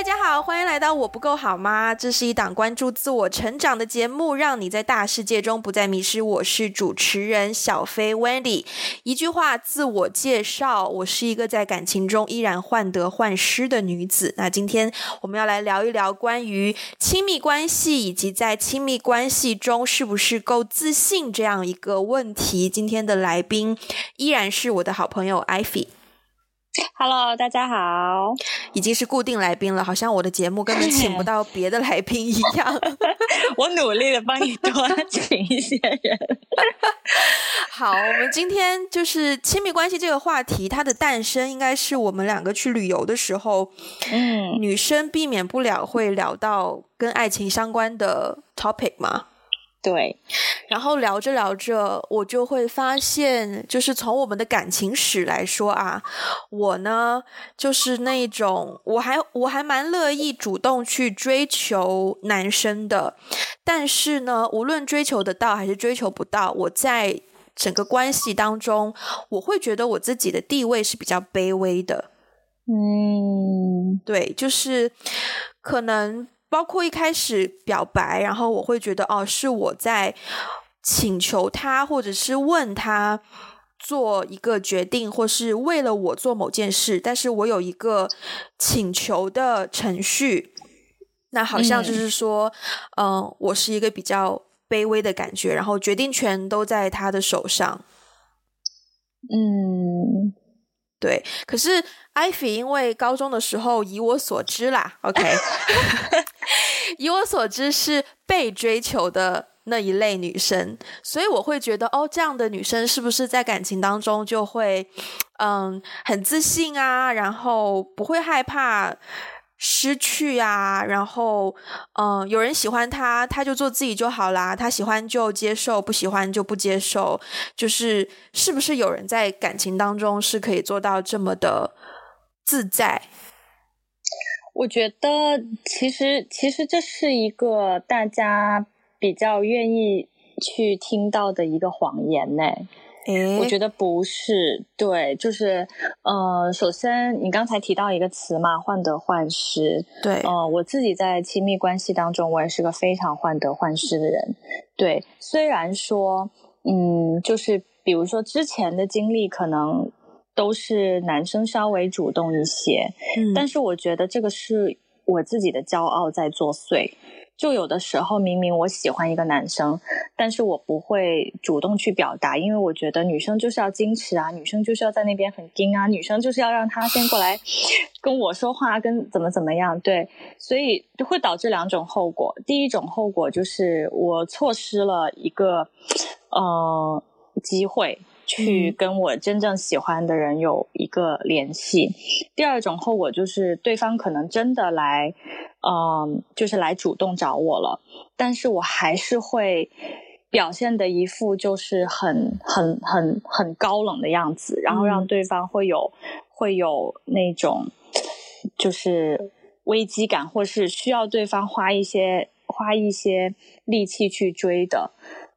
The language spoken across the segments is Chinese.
大家好，欢迎来到我不够好吗？这是一档关注自我成长的节目，让你在大世界中不再迷失。我是主持人小飞 Wendy。一句话自我介绍：我是一个在感情中依然患得患失的女子。那今天我们要来聊一聊关于亲密关系以及在亲密关系中是不是够自信这样一个问题。今天的来宾依然是我的好朋友 Ivy。Hello，大家好，已经是固定来宾了，好像我的节目根本请不到 别的来宾一样。我努力的帮你多请一些人。好，我们今天就是亲密关系这个话题，它的诞生应该是我们两个去旅游的时候，嗯，女生避免不了会聊到跟爱情相关的 topic 嘛。对，然后聊着聊着，我就会发现，就是从我们的感情史来说啊，我呢就是那种，我还我还蛮乐意主动去追求男生的，但是呢，无论追求得到还是追求不到，我在整个关系当中，我会觉得我自己的地位是比较卑微的。嗯，对，就是可能。包括一开始表白，然后我会觉得哦，是我在请求他，或者是问他做一个决定，或是为了我做某件事，但是我有一个请求的程序，那好像就是说，嗯，嗯，我是一个比较卑微的感觉，然后决定权都在他的手上。嗯，对，可是。艾菲因为高中的时候，以我所知啦，OK，以我所知是被追求的那一类女生，所以我会觉得，哦，这样的女生是不是在感情当中就会，嗯，很自信啊，然后不会害怕失去啊，然后，嗯，有人喜欢她，她就做自己就好啦，她喜欢就接受，不喜欢就不接受，就是是不是有人在感情当中是可以做到这么的？自在，我觉得其实其实这是一个大家比较愿意去听到的一个谎言呢。诶，我觉得不是，对，就是呃，首先你刚才提到一个词嘛，患得患失，对，呃，我自己在亲密关系当中，我也是个非常患得患失的人。对，虽然说，嗯，就是比如说之前的经历可能。都是男生稍微主动一些，嗯，但是我觉得这个是我自己的骄傲在作祟。就有的时候明明我喜欢一个男生，但是我不会主动去表达，因为我觉得女生就是要矜持啊，女生就是要在那边很矜啊，女生就是要让他先过来 跟我说话，跟怎么怎么样，对，所以就会导致两种后果。第一种后果就是我错失了一个呃机会。去跟我真正喜欢的人有一个联系。第二种后果就是对方可能真的来，嗯，就是来主动找我了，但是我还是会表现的一副就是很很很很高冷的样子，然后让对方会有会有那种就是危机感，或是需要对方花一些花一些力气去追的。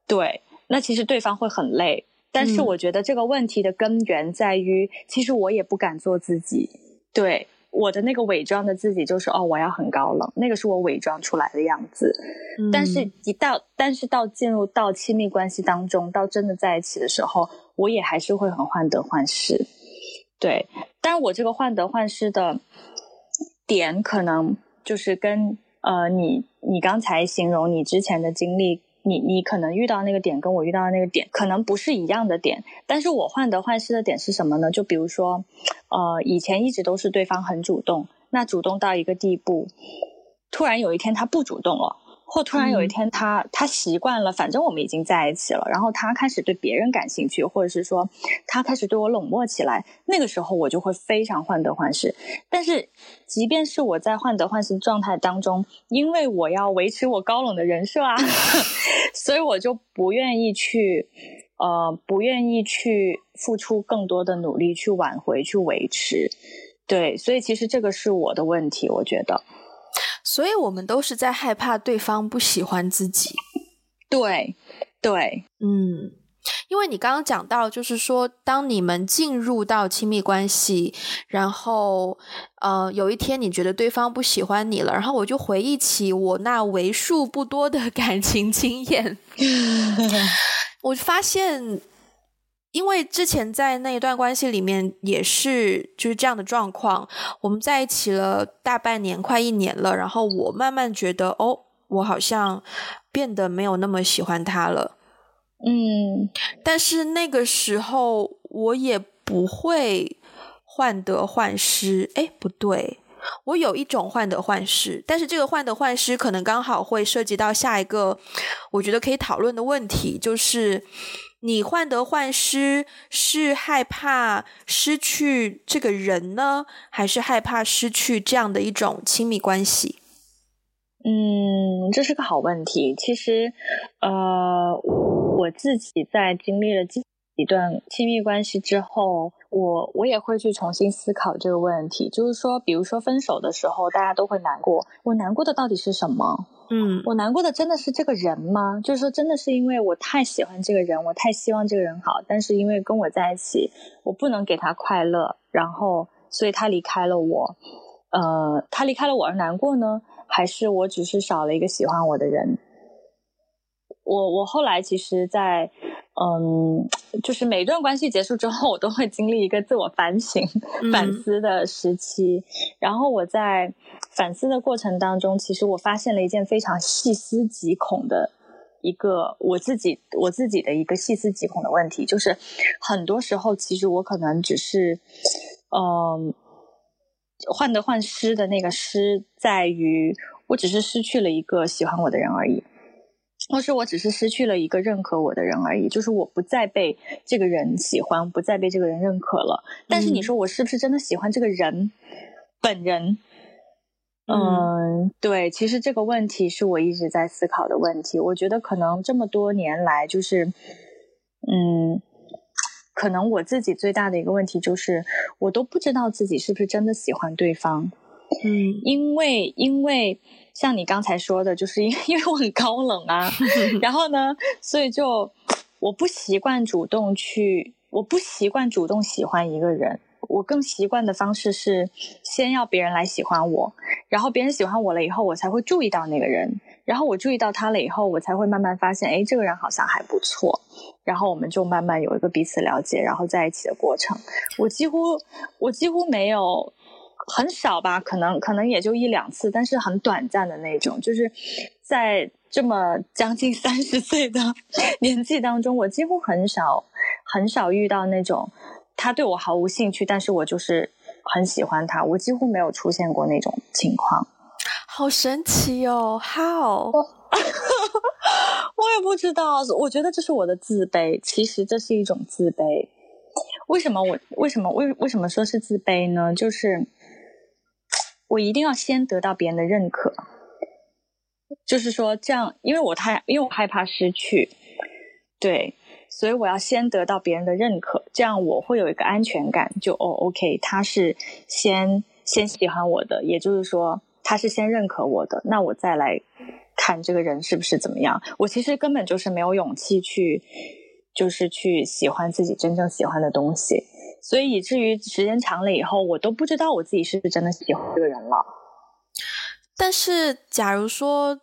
对，那其实对方会很累。但是我觉得这个问题的根源在于，其实我也不敢做自己。对，我的那个伪装的自己就是哦，我要很高冷，那个是我伪装出来的样子。嗯。但是一到，但是到进入到亲密关系当中，到真的在一起的时候，我也还是会很患得患失。对，但我这个患得患失的点，可能就是跟呃，你你刚才形容你之前的经历。你你可能遇到那个点跟我遇到的那个点可能不是一样的点，但是我患得患失的点是什么呢？就比如说，呃，以前一直都是对方很主动，那主动到一个地步，突然有一天他不主动了。或突然有一天他，他、嗯、他习惯了，反正我们已经在一起了，然后他开始对别人感兴趣，或者是说他开始对我冷漠起来，那个时候我就会非常患得患失。但是，即便是我在患得患失状态当中，因为我要维持我高冷的人设啊，所以我就不愿意去，呃，不愿意去付出更多的努力去挽回、去维持。对，所以其实这个是我的问题，我觉得。所以我们都是在害怕对方不喜欢自己，对，对，嗯，因为你刚刚讲到，就是说，当你们进入到亲密关系，然后，呃，有一天你觉得对方不喜欢你了，然后我就回忆起我那为数不多的 感情经验，我发现，因为之前在那一段关系里面也是就是这样的状况，我们在一起了大半年，快一年了，然后我慢慢觉得，哦，我好像变得没有那么喜欢他了。嗯，但是那个时候我也不会患得患失。诶，不对，我有一种患得患失，但是这个患得患失可能刚好会涉及到下一个我觉得可以讨论的问题，就是你患得患失是害怕失去这个人呢，还是害怕失去这样的一种亲密关系？嗯，这是个好问题。其实，呃，我自己在经历了几段亲密关系之后，我我也会去重新思考这个问题。就是说，比如说分手的时候，大家都会难过。我难过的到底是什么？嗯，我难过的真的是这个人吗？就是说，真的是因为我太喜欢这个人，我太希望这个人好，但是因为跟我在一起，我不能给他快乐，然后所以他离开了我。呃，他离开了我而难过呢？还是我只是少了一个喜欢我的人。我我后来其实在，在嗯，就是每一段关系结束之后，我都会经历一个自我反省、反思的时期。嗯。然后我在反思的过程当中，其实我发现了一件非常细思极恐的一个我自己我自己的一个细思极恐的问题，就是很多时候其实我可能只是，嗯。患得患失的那个失，在于我只是失去了一个喜欢我的人而已，或是我只是失去了一个认可我的人而已，就是我不再被这个人喜欢，不再被这个人认可了。但是你说我是不是真的喜欢这个人本人？嗯，嗯，对，其实这个问题是我一直在思考的问题。我觉得可能这么多年来，就是嗯。可能我自己最大的一个问题就是，我都不知道自己是不是真的喜欢对方。嗯，因为因为像你刚才说的，就是因因为我很高冷啊，然后呢，所以就我不习惯主动去，我不习惯主动喜欢一个人。我更习惯的方式是，先要别人来喜欢我，然后别人喜欢我了以后，我才会注意到那个人。然后我注意到他了以后，我才会慢慢发现，哎，这个人好像还不错。然后我们就慢慢有一个彼此了解，然后在一起的过程。我几乎我几乎没有很少吧，可能可能也就一两次，但是很短暂的那种。就是在这么将近三十岁的 年纪当中，我几乎很少很少遇到那种他对我毫无兴趣，但是我就是很喜欢他。我几乎没有出现过那种情况。好神奇哦！How？我，我也不知道。我觉得这是我的自卑。其实这是一种自卑。为什么我为什么为为什么说是自卑呢？就是我一定要先得到别人的认可。就是说这样，因为我太因为我害怕失去，对，所以我要先得到别人的认可，这样我会有一个安全感。就哦，OK，他是先先喜欢我的，也就是说。他是先认可我的，那我再来看这个人是不是怎么样。我其实根本就是没有勇气去，就是去喜欢自己真正喜欢的东西，所以以至于时间长了以后，我都不知道我自己是不是真的喜欢这个人了。但是，假如说。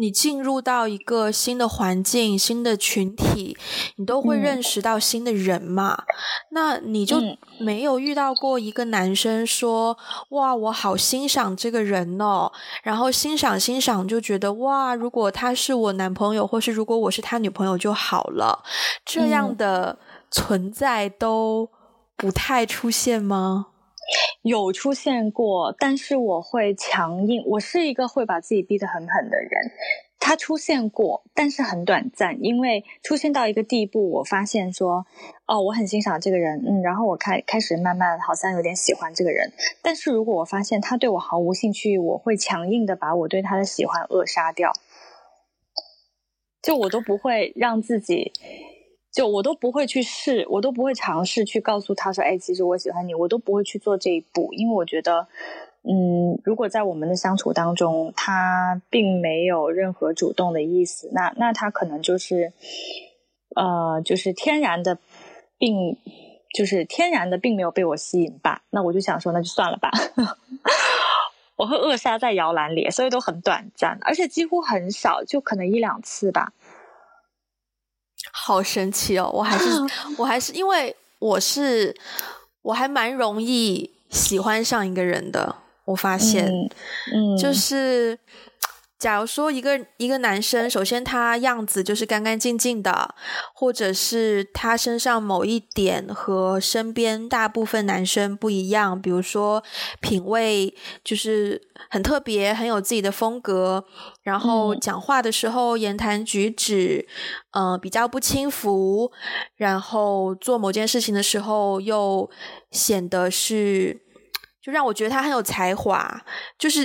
你进入到一个新的环境、新的群体，你都会认识到新的人嘛？嗯、那你就没有遇到过一个男生说：“嗯、哇，我好欣赏这个人哦。”然后欣赏欣赏，就觉得哇，如果他是我男朋友，或是如果我是他女朋友就好了。这样的存在都不太出现吗？有出现过，但是我会强硬。我是一个会把自己逼得很狠的人。他出现过，但是很短暂，因为出现到一个地步，我发现说，哦，我很欣赏这个人，嗯，然后我开开始慢慢好像有点喜欢这个人。但是如果我发现他对我毫无兴趣，我会强硬的把我对他的喜欢扼杀掉。就我都不会让自己。就我都不会去试，我都不会尝试去告诉他说：“哎，其实我喜欢你。”我都不会去做这一步，因为我觉得，嗯，如果在我们的相处当中，他并没有任何主动的意思，那那他可能就是，呃，就是天然的并就是天然的并没有被我吸引吧，那我就想说那就算了吧。我会扼杀在摇篮里，所以都很短暂，而且几乎很少，就可能一两次吧。好神奇哦！我还是 我还是因为我是我还蛮容易喜欢上一个人的，我发现，嗯，嗯就是。假如说一个一个男生，首先他样子就是干干净净的，或者是他身上某一点和身边大部分男生不一样，比如说品味就是很特别，很有自己的风格，然后讲话的时候言谈举止，嗯、呃，比较不轻浮，然后做某件事情的时候又显得是。就让我觉得他很有才华，就是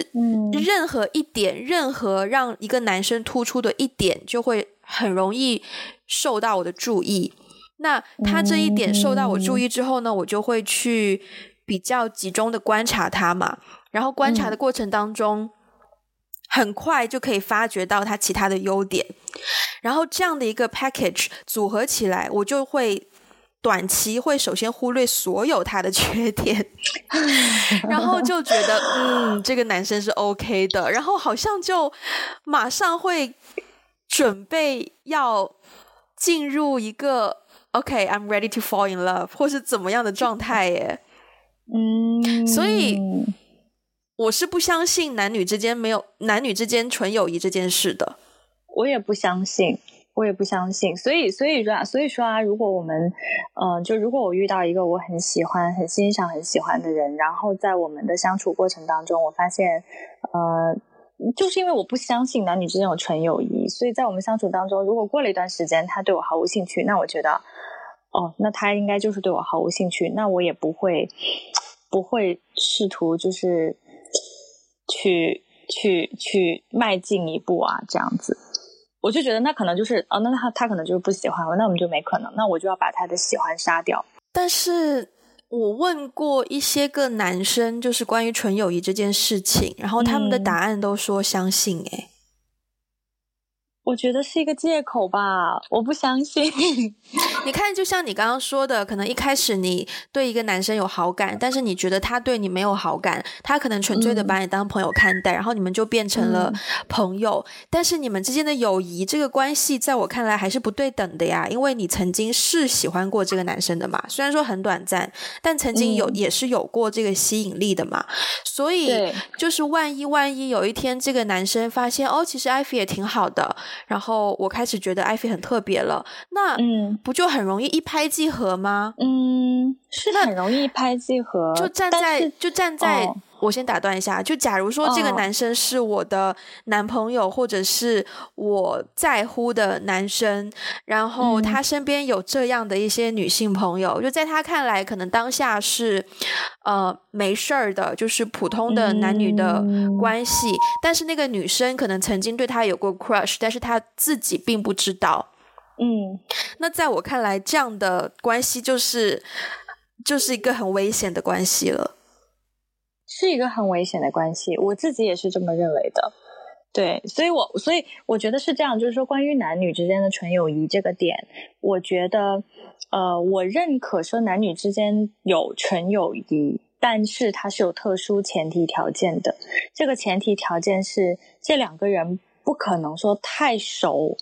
任何一点，嗯、任何让一个男生突出的一点，就会很容易受到我的注意。那他这一点受到我注意之后呢，嗯、我就会去比较集中的观察他嘛。然后观察的过程当中，嗯、很快就可以发掘到他其他的优点。然后这样的一个 package 组合起来，我就会。短期会首先忽略所有他的缺点，然后就觉得嗯，这个男生是 OK 的，然后好像就马上会准备要进入一个 OK，I'm ready to fall in love 或是怎么样的状态耶。嗯，所以我是不相信男女之间没有男女之间纯友谊这件事的，我也不相信。我也不相信，所以所以说啊，所以说啊，如果我们，嗯、就如果我遇到一个我很喜欢、很欣赏、很喜欢的人，然后在我们的相处过程当中，我发现，呃，就是因为我不相信男女之间有纯友谊，所以在我们相处当中，如果过了一段时间他对我毫无兴趣，那我觉得，哦，那他应该就是对我毫无兴趣，那我也不会不会试图就是去去去迈进一步啊，这样子。我就觉得那可能就是哦，那他他可能就是不喜欢我，那我们就没可能，那我就要把他的喜欢杀掉。但是我问过一些个男生，就是关于纯友谊这件事情，然后他们的答案都说相信、欸，诶、嗯。我觉得是一个借口吧，我不相信。你看，就像你刚刚说的，可能一开始你对一个男生有好感，但是你觉得他对你没有好感，他可能纯粹的把你当朋友看待，嗯、然后你们就变成了朋友。嗯、但是你们之间的友谊这个关系，在我看来还是不对等的呀，因为你曾经是喜欢过这个男生的嘛，虽然说很短暂，但曾经有、嗯、也是有过这个吸引力的嘛。所以，就是万一万一有一天这个男生发现哦，其实艾菲也挺好的。然后我开始觉得艾菲很特别了，那嗯，不就很容易一拍即合吗？嗯，是很容易一拍即合。就站在就站在，哦、我先打断一下，就假如说这个男生是我的男朋友，哦、或者是我在乎的男生，然后他身边有这样的一些女性朋友，嗯、就在他看来，可能当下是呃没事儿的，就是普通的男女的关系，嗯、但是那个女生可能曾经对他有过 crush，但是他自己并不知道。嗯，那在我看来，这样的关系就是就是一个很危险的关系了，是一个很危险的关系。我自己也是这么认为的。对，所以我所以我觉得是这样，就是说关于男女之间的纯友谊这个点，我觉得呃，我认可说男女之间有纯友谊，但是它是有特殊前提条件的。这个前提条件是这两个人不可能说太熟。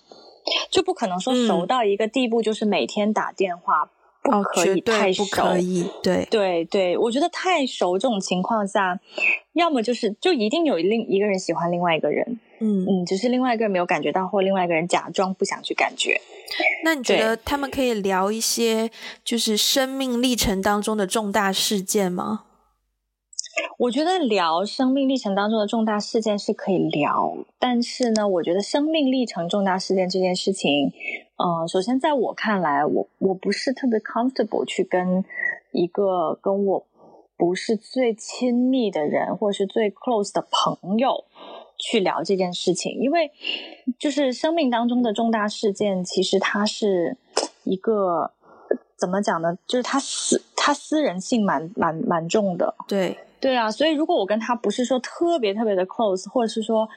就不可能说熟到一个地步，就是每天打电话，嗯、不可以太熟，不可以，对对对，我觉得太熟这种情况下，要么就是就一定有另一个人喜欢另外一个人，嗯嗯，只是另外一个人没有感觉到，或另外一个人假装不想去感觉。那你觉得他们可以聊一些就是生命历程当中的重大事件吗？我觉得聊生命历程当中的重大事件是可以聊，但是呢，我觉得生命历程重大事件这件事情，呃，首先在我看来，我我不是特别 comfortable 去跟一个跟我不是最亲密的人，或是最 close 的朋友去聊这件事情，因为就是生命当中的重大事件，其实它是一个怎么讲呢？就是他私他私人性蛮蛮蛮重的，对。对啊，所以如果我跟他不是说特别特别的 close，或者是说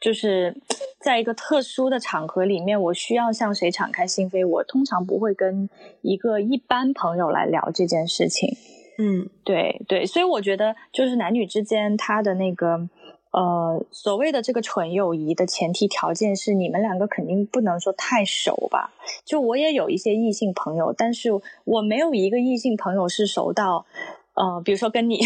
就是在一个特殊的场合里面，我需要向谁敞开心扉，我通常不会跟一个一般朋友来聊这件事情。嗯，对对，所以我觉得就是男女之间他的那个呃所谓的这个纯友谊的前提条件是你们两个肯定不能说太熟吧。就我也有一些异性朋友，但是我没有一个异性朋友是熟到呃，比如说跟你，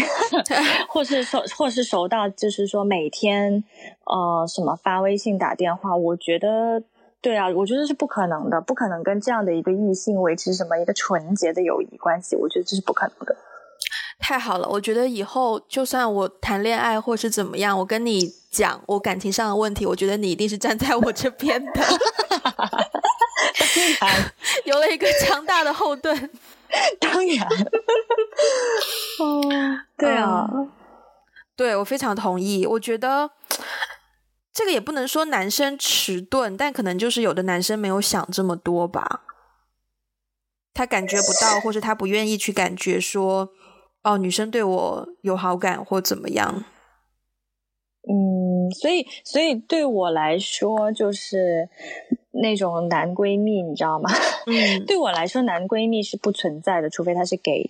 或是熟，或是熟到就是说每天呃什么发微信打电话，我觉得对啊，我觉得是不可能的，不可能跟这样的一个异性维持什么一个纯洁的友谊关系，我觉得这是不可能的。太好了，我觉得以后就算我谈恋爱或是怎么样，我跟你讲我感情上的问题，我觉得你一定是站在我这边的。有了一个强大的后盾。当然。哦，对啊，嗯、对，我非常同意。我觉得这个也不能说男生迟钝，但可能就是有的男生没有想这么多吧。他感觉不到，或是他不愿意去感觉说。哦，女生对我有好感或怎么样？嗯，所以，所以对我来说，就是那种男闺蜜，你知道吗？嗯，对我来说，男闺蜜是不存在的，除非他是 gay。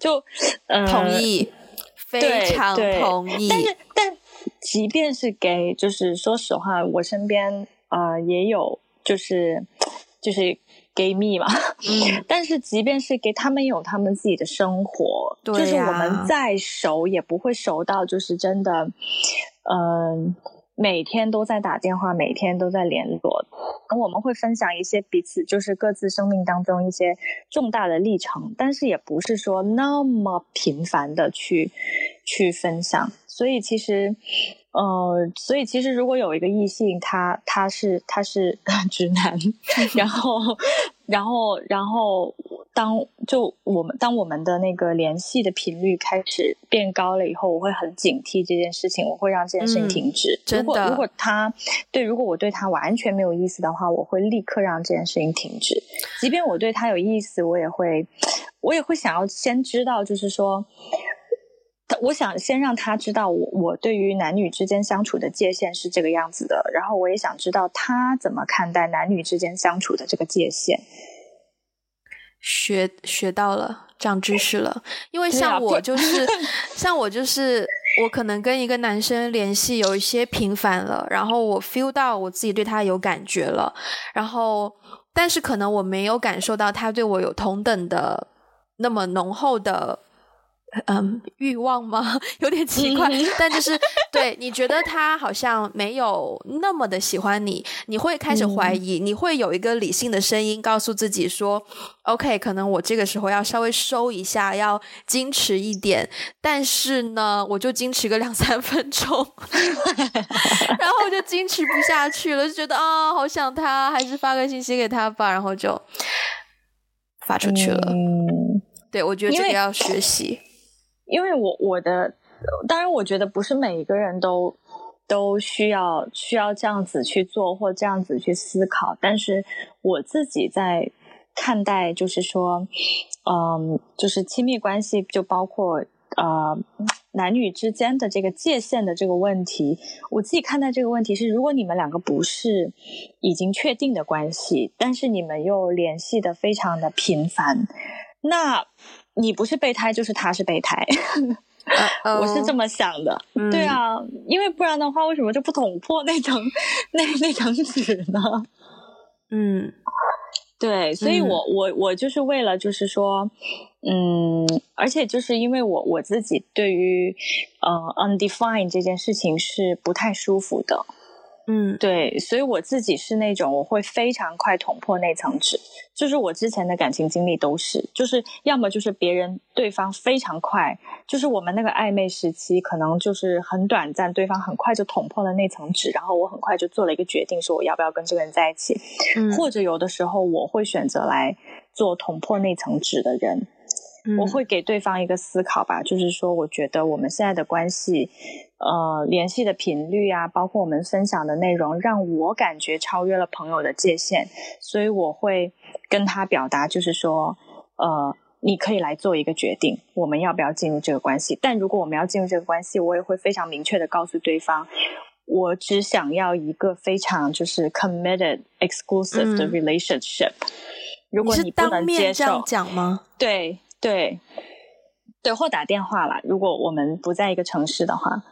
就，呃，同意，非常同意。但是，但即便是 gay，就是说实话，我身边呃也有，就是，就是。gay 蜜嘛，嗯，但是即便是给他们有他们自己的生活，对啊，就是我们再熟也不会熟到就是真的，嗯、呃，每天都在打电话，每天都在联络。我们会分享一些彼此就是各自生命当中一些重大的历程，但是也不是说那么频繁的去去分享。所以其实，呃，所以其实如果有一个异性，他他是他是 直男，然后 然后然后当就我们当我们的那个联系的频率开始变高了以后，我会很警惕这件事情，我会让这件事情停止。嗯、如果如果他对，如果我对他完全没有意思的话，我会立刻让这件事情停止。即便我对他有意思，我也会我也会想要先知道，就是说。我想先让他知道我我对于男女之间相处的界限是这个样子的，然后我也想知道他怎么看待男女之间相处的这个界限。学学到了，长知识了。因为像我就是，像我就是，我可能跟一个男生联系有一些频繁了，然后我 feel 到我自己对他有感觉了，然后但是可能我没有感受到他对我有同等的那么浓厚的。嗯，欲望吗？有点奇怪，但就是对，你觉得他好像没有那么的喜欢你，你会开始怀疑，嗯、你会有一个理性的声音告诉自己说：“OK，可能我这个时候要稍微收一下，要矜持一点。”但是呢，我就矜持个两三分钟，然后我就矜持不下去了，就觉得啊、哦，好想他，还是发个信息给他吧，然后就发出去了。嗯、对，我觉得这个要学习。因为我我的，当然我觉得不是每一个人都都需要需要这样子去做或这样子去思考，但是我自己在看待，就是说，嗯，就是亲密关系，就包括呃男女之间的这个界限的这个问题，我自己看待这个问题是，如果你们两个不是已经确定的关系，但是你们又联系的非常的频繁，那。你不是备胎，就是他是备胎，uh oh. 我是这么想的。嗯、对啊，因为不然的话，为什么就不捅破那层那那层纸呢？嗯，对，所以我、嗯、我我就是为了，就是说，嗯，而且就是因为我我自己对于呃 undefined 这件事情是不太舒服的。嗯，对，所以我自己是那种我会非常快捅破那层纸，就是我之前的感情经历都是，就是要么就是别人对方非常快，就是我们那个暧昧时期可能就是很短暂，对方很快就捅破了那层纸，然后我很快就做了一个决定，说我要不要跟这个人在一起，嗯，或者有的时候我会选择来做捅破那层纸的人。我会给对方一个思考吧，就是说，我觉得我们现在的关系，呃，联系的频率啊，包括我们分享的内容，让我感觉超越了朋友的界限，所以我会跟他表达，就是说，呃，你可以来做一个决定，我们要不要进入这个关系？但如果我们要进入这个关系，我也会非常明确的告诉对方，我只想要一个非常就是 committed exclusive 的 relationship。嗯、如果你不能接受，这样讲吗？对对对，或打电话啦。如果我们不在一个城市的话。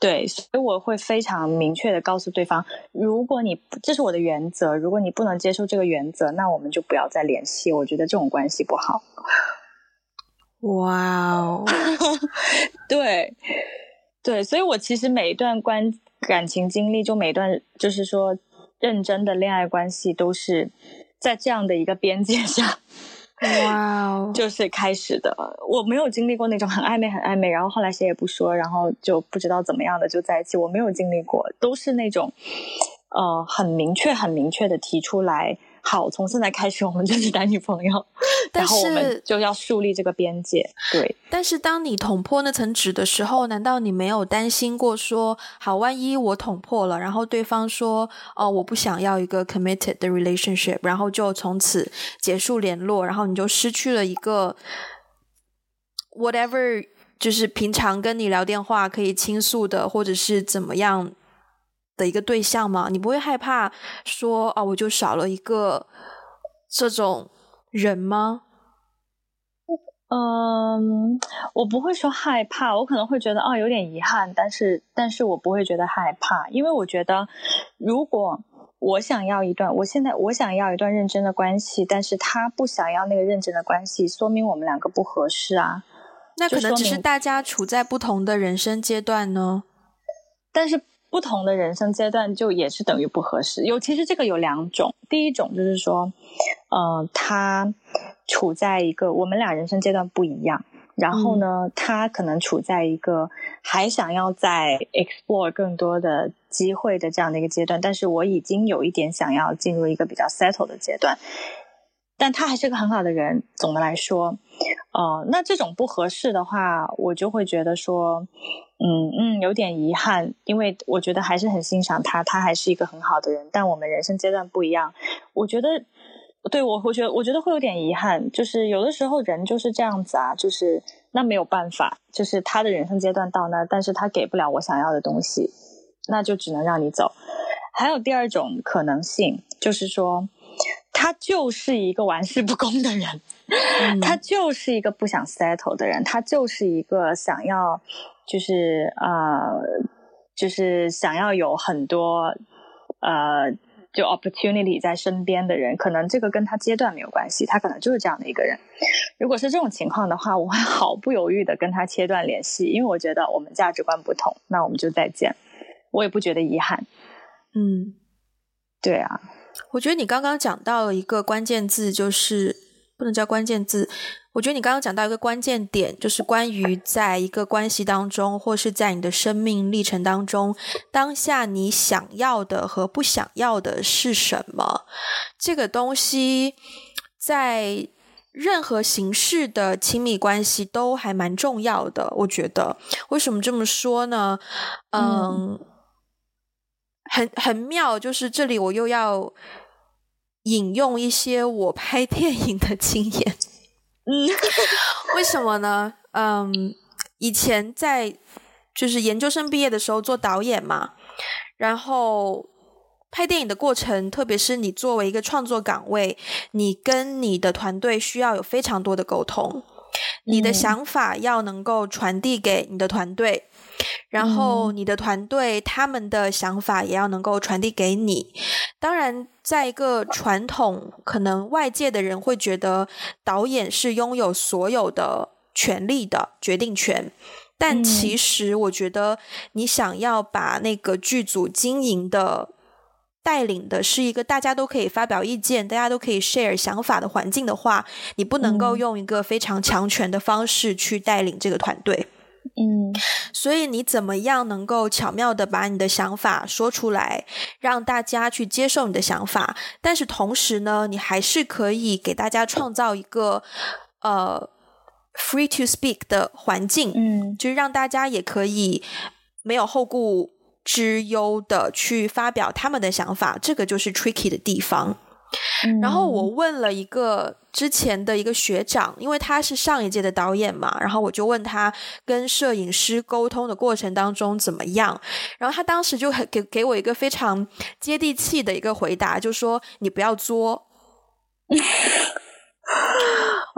对，所以我会非常明确的告诉对方，如果你这是我的原则，如果你不能接受这个原则，那我们就不要再联系。我觉得这种关系不好。哇哦，对对，所以我其实每一段关感情经历，就每一段就是说认真的恋爱关系，都是在这样的一个边界上。哇哦，就是开始的，我没有经历过那种很暧昧、很暧昧，然后后来谁也不说，然后就不知道怎么样的就在一起。我没有经历过，都是那种，呃，很明确、很明确的提出来。好，从现在开始我们就是男女朋友，然后我们就要树立这个边界。对，但是当你捅破那层纸的时候，难道你没有担心过说，好，万一我捅破了，然后对方说，哦，我不想要一个 committed 的 relationship，然后就从此结束联络，然后你就失去了一个 whatever，就是平常跟你聊电话可以倾诉的，或者是怎么样。的一个对象吗？你不会害怕说啊，我就少了一个这种人吗？嗯，我不会说害怕，我可能会觉得啊，有点遗憾，但是，但是我不会觉得害怕，因为我觉得，如果我想要一段，我现在我想要一段认真的关系，但是他不想要那个认真的关系，说明我们两个不合适啊。那可能只是大家处在不同的人生阶段呢。但是。不同的人生阶段就也是等于不合适。有其实这个有两种，第一种就是说，呃，他处在一个我们俩人生阶段不一样，然后呢，嗯、他可能处在一个还想要再 explore 更多的机会的这样的一个阶段，但是我已经有一点想要进入一个比较 settle 的阶段。但他还是个很好的人，总的来说，呃，那这种不合适的话，我就会觉得说，嗯嗯，有点遗憾，因为我觉得还是很欣赏他，他还是一个很好的人，但我们人生阶段不一样，我觉得，对，我我觉得我觉得会有点遗憾，就是有的时候人就是这样子啊，就是那没有办法，就是他的人生阶段到那，但是他给不了我想要的东西，那就只能让你走。还有第二种可能性，就是说。他就是一个玩世不恭的人，嗯、他就是一个不想 settle 的人，他就是一个想要，就是呃，就是想要有很多呃，就 opportunity 在身边的人。可能这个跟他阶段没有关系，他可能就是这样的一个人。如果是这种情况的话，我会毫不犹豫的跟他切断联系，因为我觉得我们价值观不同，那我们就再见。我也不觉得遗憾。嗯，对啊。我觉得你刚刚讲到了一个关键字，就是不能叫关键字。我觉得你刚刚讲到一个关键点，就是关于在一个关系当中，或是在你的生命历程当中，当下你想要的和不想要的是什么？这个东西在任何形式的亲密关系都还蛮重要的。我觉得，为什么这么说呢？嗯。嗯很很妙，就是这里我又要引用一些我拍电影的经验。嗯，为什么呢？嗯，以前在就是研究生毕业的时候做导演嘛，然后拍电影的过程，特别是你作为一个创作岗位，你跟你的团队需要有非常多的沟通，你的想法要能够传递给你的团队。然后你的团队他们的想法也要能够传递给你。当然，在一个传统，可能外界的人会觉得导演是拥有所有的权利的决定权，但其实我觉得，你想要把那个剧组经营的带领的是一个大家都可以发表意见、大家都可以 share 想法的环境的话，你不能够用一个非常强权的方式去带领这个团队。嗯，所以你怎么样能够巧妙的把你的想法说出来，让大家去接受你的想法？但是同时呢，你还是可以给大家创造一个呃 free to speak 的环境，嗯，就是让大家也可以没有后顾之忧的去发表他们的想法。这个就是 tricky 的地方。嗯、然后我问了一个之前的一个学长，因为他是上一届的导演嘛，然后我就问他跟摄影师沟通的过程当中怎么样，然后他当时就很给给我一个非常接地气的一个回答，就说你不要作。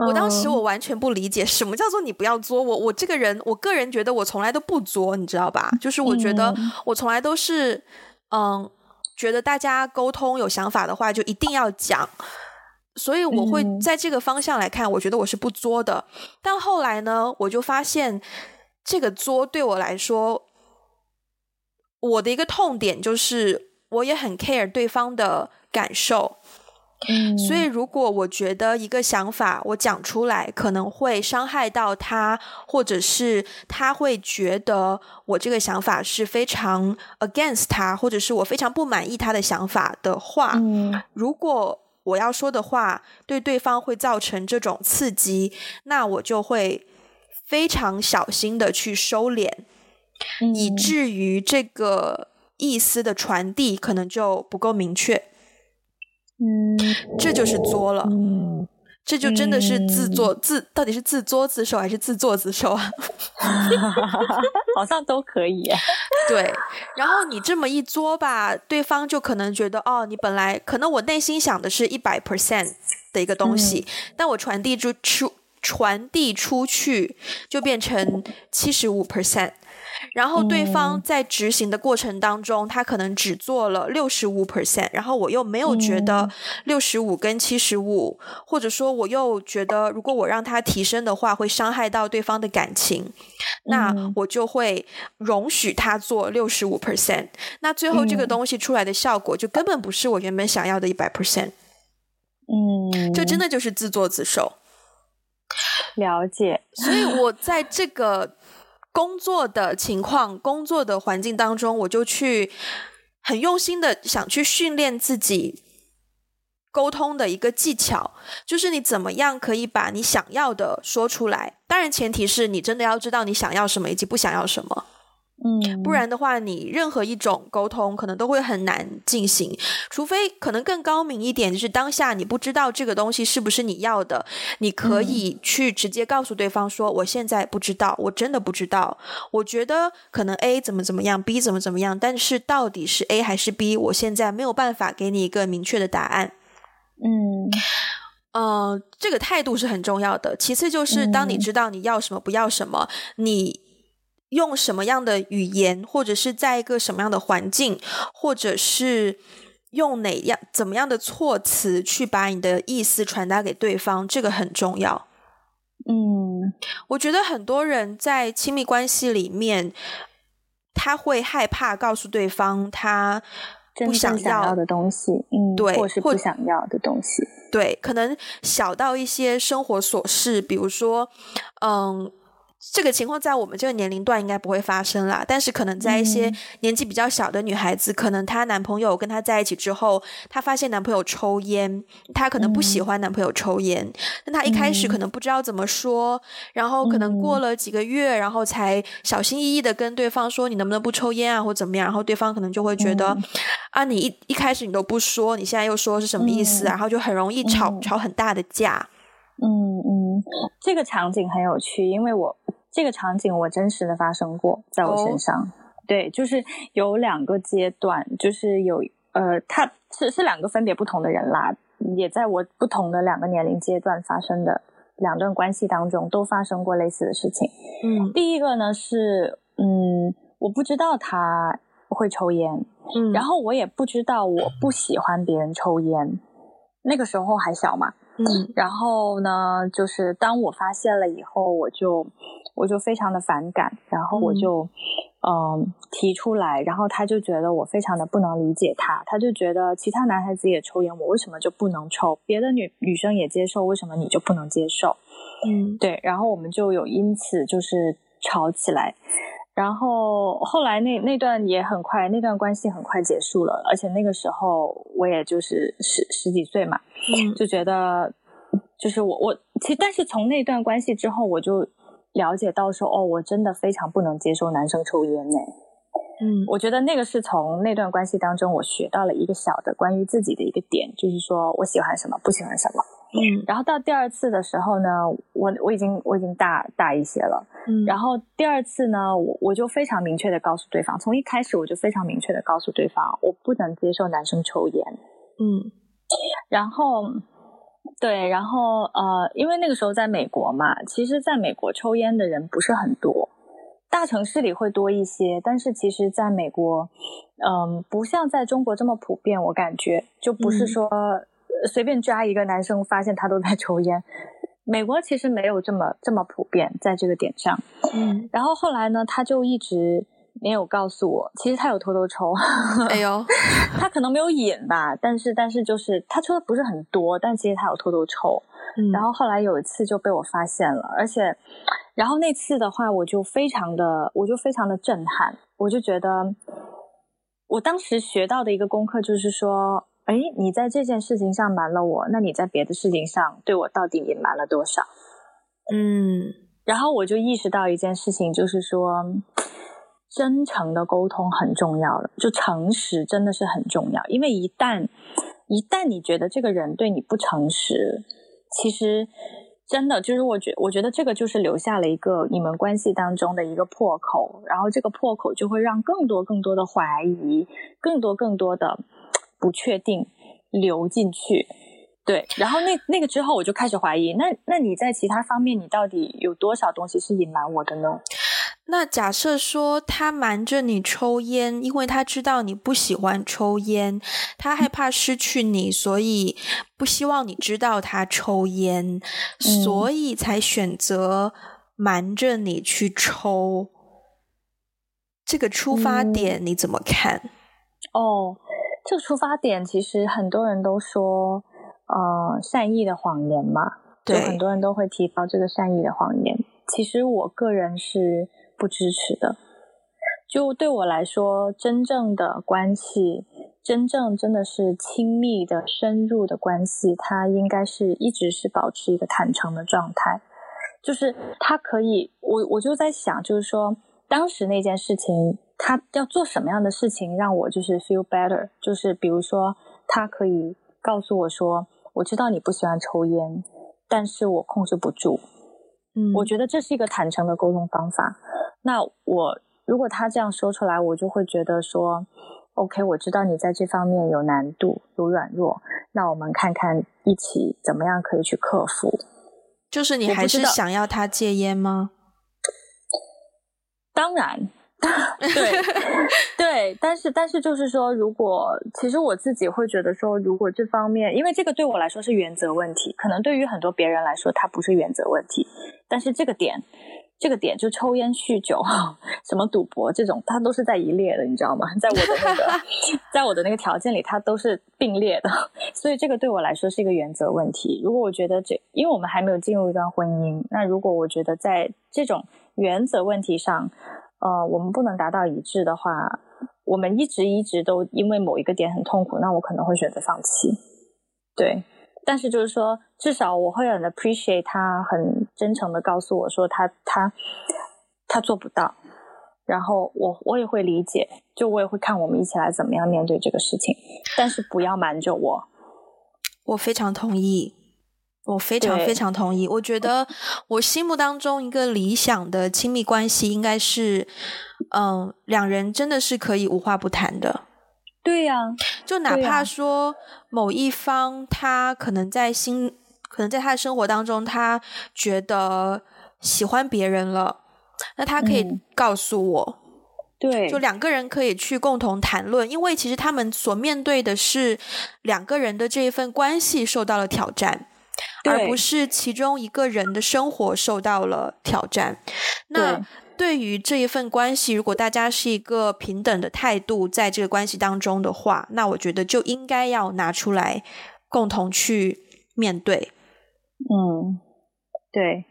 我当时我完全不理解什么叫做你不要作。我我这个人，我个人觉得我从来都不作，你知道吧？就是我觉得我从来都是，嗯，觉得大家沟通有想法的话就一定要讲，所以我会在这个方向来看，我觉得我是不作的。但后来呢，我就发现这个作对我来说，我的一个痛点就是我也很 care 对方的感受。嗯，所以如果我觉得一个想法我讲出来可能会伤害到他，或者是他会觉得我这个想法是非常 against 他，或者是我非常不满意他的想法的话，嗯，如果我要说的话对对方会造成这种刺激，那我就会非常小心的去收敛，嗯，以至于这个意思的传递可能就不够明确。嗯，这就是作了，嗯，这就真的是自作自，到底是自作自受还是自作自受啊？好像都可以。对，然后你这么一作吧，对方就可能觉得哦，你本来可能我内心想的是一百 percent 的一个东西，嗯，但我传递出出传递出去就变成七十五 percent。然后对方在执行的过程当中，嗯、他可能只做了六十五 percent，然后我又没有觉得六十五跟七十五，或者说我又觉得如果我让他提升的话，会伤害到对方的感情，嗯、那我就会容许他做六十五 percent。那最后这个东西出来的效果，就根本不是我原本想要的一百 percent。嗯，这真的就是自作自受。了解，所以我在这个。工作的情况，工作的环境当中，我就去很用心的想去训练自己沟通的一个技巧，就是你怎么样可以把你想要的说出来。当然，前提是你真的要知道你想要什么以及不想要什么。嗯，不然的话，你任何一种沟通可能都会很难进行，除非可能更高明一点，就是当下你不知道这个东西是不是你要的，你可以去直接告诉对方说：“我现在不知道，我真的不知道，我觉得可能 A 怎么怎么样，B 怎么怎么样，但是到底是 A 还是 B，我现在没有办法给你一个明确的答案。”嗯，呃，这个态度是很重要的。其次就是当你知道你要什么，不要什么，你。用什么样的语言，或者是在一个什么样的环境，或者是用哪样怎么样的措辞去把你的意思传达给对方，这个很重要。嗯，我觉得很多人在亲密关系里面，他会害怕告诉对方他不想要，的东西，嗯，对，或是不想要的东西，对，可能小到一些生活琐事，比如说，嗯。这个情况在我们这个年龄段应该不会发生啦，但是可能在一些年纪比较小的女孩子，嗯、可能她男朋友跟她在一起之后，她发现男朋友抽烟，她可能不喜欢男朋友抽烟，嗯、但她一开始可能不知道怎么说，然后可能过了几个月，然后才小心翼翼的跟对方说，你能不能不抽烟啊，或怎么样，然后对方可能就会觉得，嗯、啊，你一一开始你都不说，你现在又说是什么意思啊？然后就很容易吵、嗯、吵很大的架。嗯嗯，这个场景很有趣，因为我。这个场景我真实的发生过在我身上，oh. 对，就是有两个阶段，就是有呃，他是是两个分别不同的人啦，也在我不同的两个年龄阶段发生的两段关系当中都发生过类似的事情。嗯，第一个呢是，嗯，我不知道他会抽烟，嗯，然后我也不知道我不喜欢别人抽烟，那个时候还小嘛，嗯，然后呢，就是当我发现了以后，我就。我就非常的反感，然后我就，嗯、呃，提出来，然后他就觉得我非常的不能理解他，他就觉得其他男孩子也抽烟，我为什么就不能抽？别的女女生也接受，为什么你就不能接受？嗯，对，然后我们就有因此就是吵起来，然后后来那那段也很快，那段关系很快结束了，而且那个时候我也就是十十几岁嘛，嗯，就觉得就是我我其实但是从那段关系之后我就。了解到说哦，我真的非常不能接受男生抽烟呢。嗯，我觉得那个是从那段关系当中我学到了一个小的关于自己的一个点，就是说我喜欢什么，不喜欢什么。嗯，然后到第二次的时候呢，我我已经我已经大大一些了。嗯，然后第二次呢，我我就非常明确的告诉对方，从一开始我就非常明确的告诉对方，我不能接受男生抽烟。嗯，然后对，然后呃，因为那个时候在美国嘛，其实在美国抽烟的人不是很多。大城市里会多一些，但是其实在美国，嗯，不像在中国这么普遍。我感觉就不是说随便抓一个男生，发现他都在抽烟。美国其实没有这么这么普遍，在这个点上。嗯，然后后来呢，他就一直没有告诉我，其实他有偷偷抽。哎呦，他可能没有瘾吧，但是但是就是他抽的不是很多，但其实他有偷偷抽。嗯，然后后来有一次就被我发现了，而且。然后那次的话，我就非常的，我就非常的震撼，我就觉得，我当时学到的一个功课就是说，哎，你在这件事情上瞒了我，那你在别的事情上对我到底隐瞒了多少？嗯，然后我就意识到一件事情，就是说，真诚的沟通很重要了，就诚实真的是很重要，因为一旦一旦你觉得这个人对你不诚实，其实。真的就是我觉，我觉得这个就是留下了一个你们关系当中的一个破口，然后这个破口就会让更多更多的怀疑，更多更多的不确定流进去。对，然后那那个之后我就开始怀疑，那那你在其他方面你到底有多少东西是隐瞒我的呢？那假设说他瞒着你抽烟，因为他知道你不喜欢抽烟，他害怕失去你，所以不希望你知道他抽烟，嗯、所以才选择瞒着你去抽。这个出发点你怎么看？嗯、哦，这个出发点其实很多人都说，呃，善意的谎言嘛，对，很多人都会提到这个善意的谎言。其实我个人是。不支持的，就对我来说，真正的关系，真正真的是亲密的、深入的关系，它应该是一直是保持一个坦诚的状态。就是他可以，我我就在想，就是说，当时那件事情，他要做什么样的事情让我就是 feel better？就是比如说，他可以告诉我说，我知道你不喜欢抽烟，但是我控制不住。嗯，我觉得这是一个坦诚的沟通方法。那我如果他这样说出来，我就会觉得说，OK，我知道你在这方面有难度、有软弱，那我们看看一起怎么样可以去克服。就是你还是想要他戒烟吗？当然，对 对，但是但是就是说，如果其实我自己会觉得说，如果这方面，因为这个对我来说是原则问题，可能对于很多别人来说，它不是原则问题，但是这个点。这个点就抽烟、酗酒、什么赌博这种，它都是在一列的，你知道吗？在我的那个，在我的那个条件里，它都是并列的。所以这个对我来说是一个原则问题。如果我觉得这，因为我们还没有进入一段婚姻，那如果我觉得在这种原则问题上，呃，我们不能达到一致的话，我们一直一直都因为某一个点很痛苦，那我可能会选择放弃。对。但是就是说，至少我会很 appreciate 他很真诚的告诉我说他他他做不到，然后我我也会理解，就我也会看我们一起来怎么样面对这个事情，但是不要瞒着我。我非常同意，我非常非常同意。我觉得我心目当中一个理想的亲密关系应该是，嗯，两人真的是可以无话不谈的。对呀、啊，就哪怕说某一方他可能在心，啊、可能在他的生活当中，他觉得喜欢别人了，那他可以告诉我，嗯、对，就两个人可以去共同谈论，因为其实他们所面对的是两个人的这一份关系受到了挑战，而不是其中一个人的生活受到了挑战。那。对于这一份关系，如果大家是一个平等的态度，在这个关系当中的话，那我觉得就应该要拿出来共同去面对。嗯，对，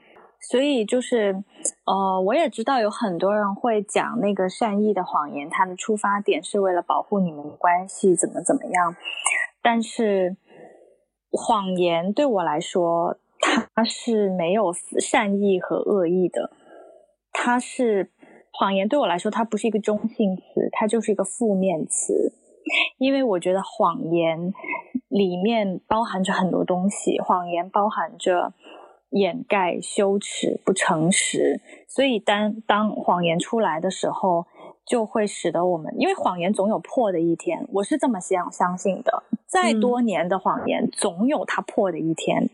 所以就是，呃，我也知道有很多人会讲那个善意的谎言，它的出发点是为了保护你们的关系，怎么怎么样。但是谎言对我来说，它是没有善意和恶意的。它是谎言对我来说，它不是一个中性词，它就是一个负面词。因为我觉得谎言里面包含着很多东西，谎言包含着掩盖、羞耻、不诚实，所以当当谎言出来的时候，就会使得我们，因为谎言总有破的一天，我是这么相相信的。再多年的谎言，总有它破的一天。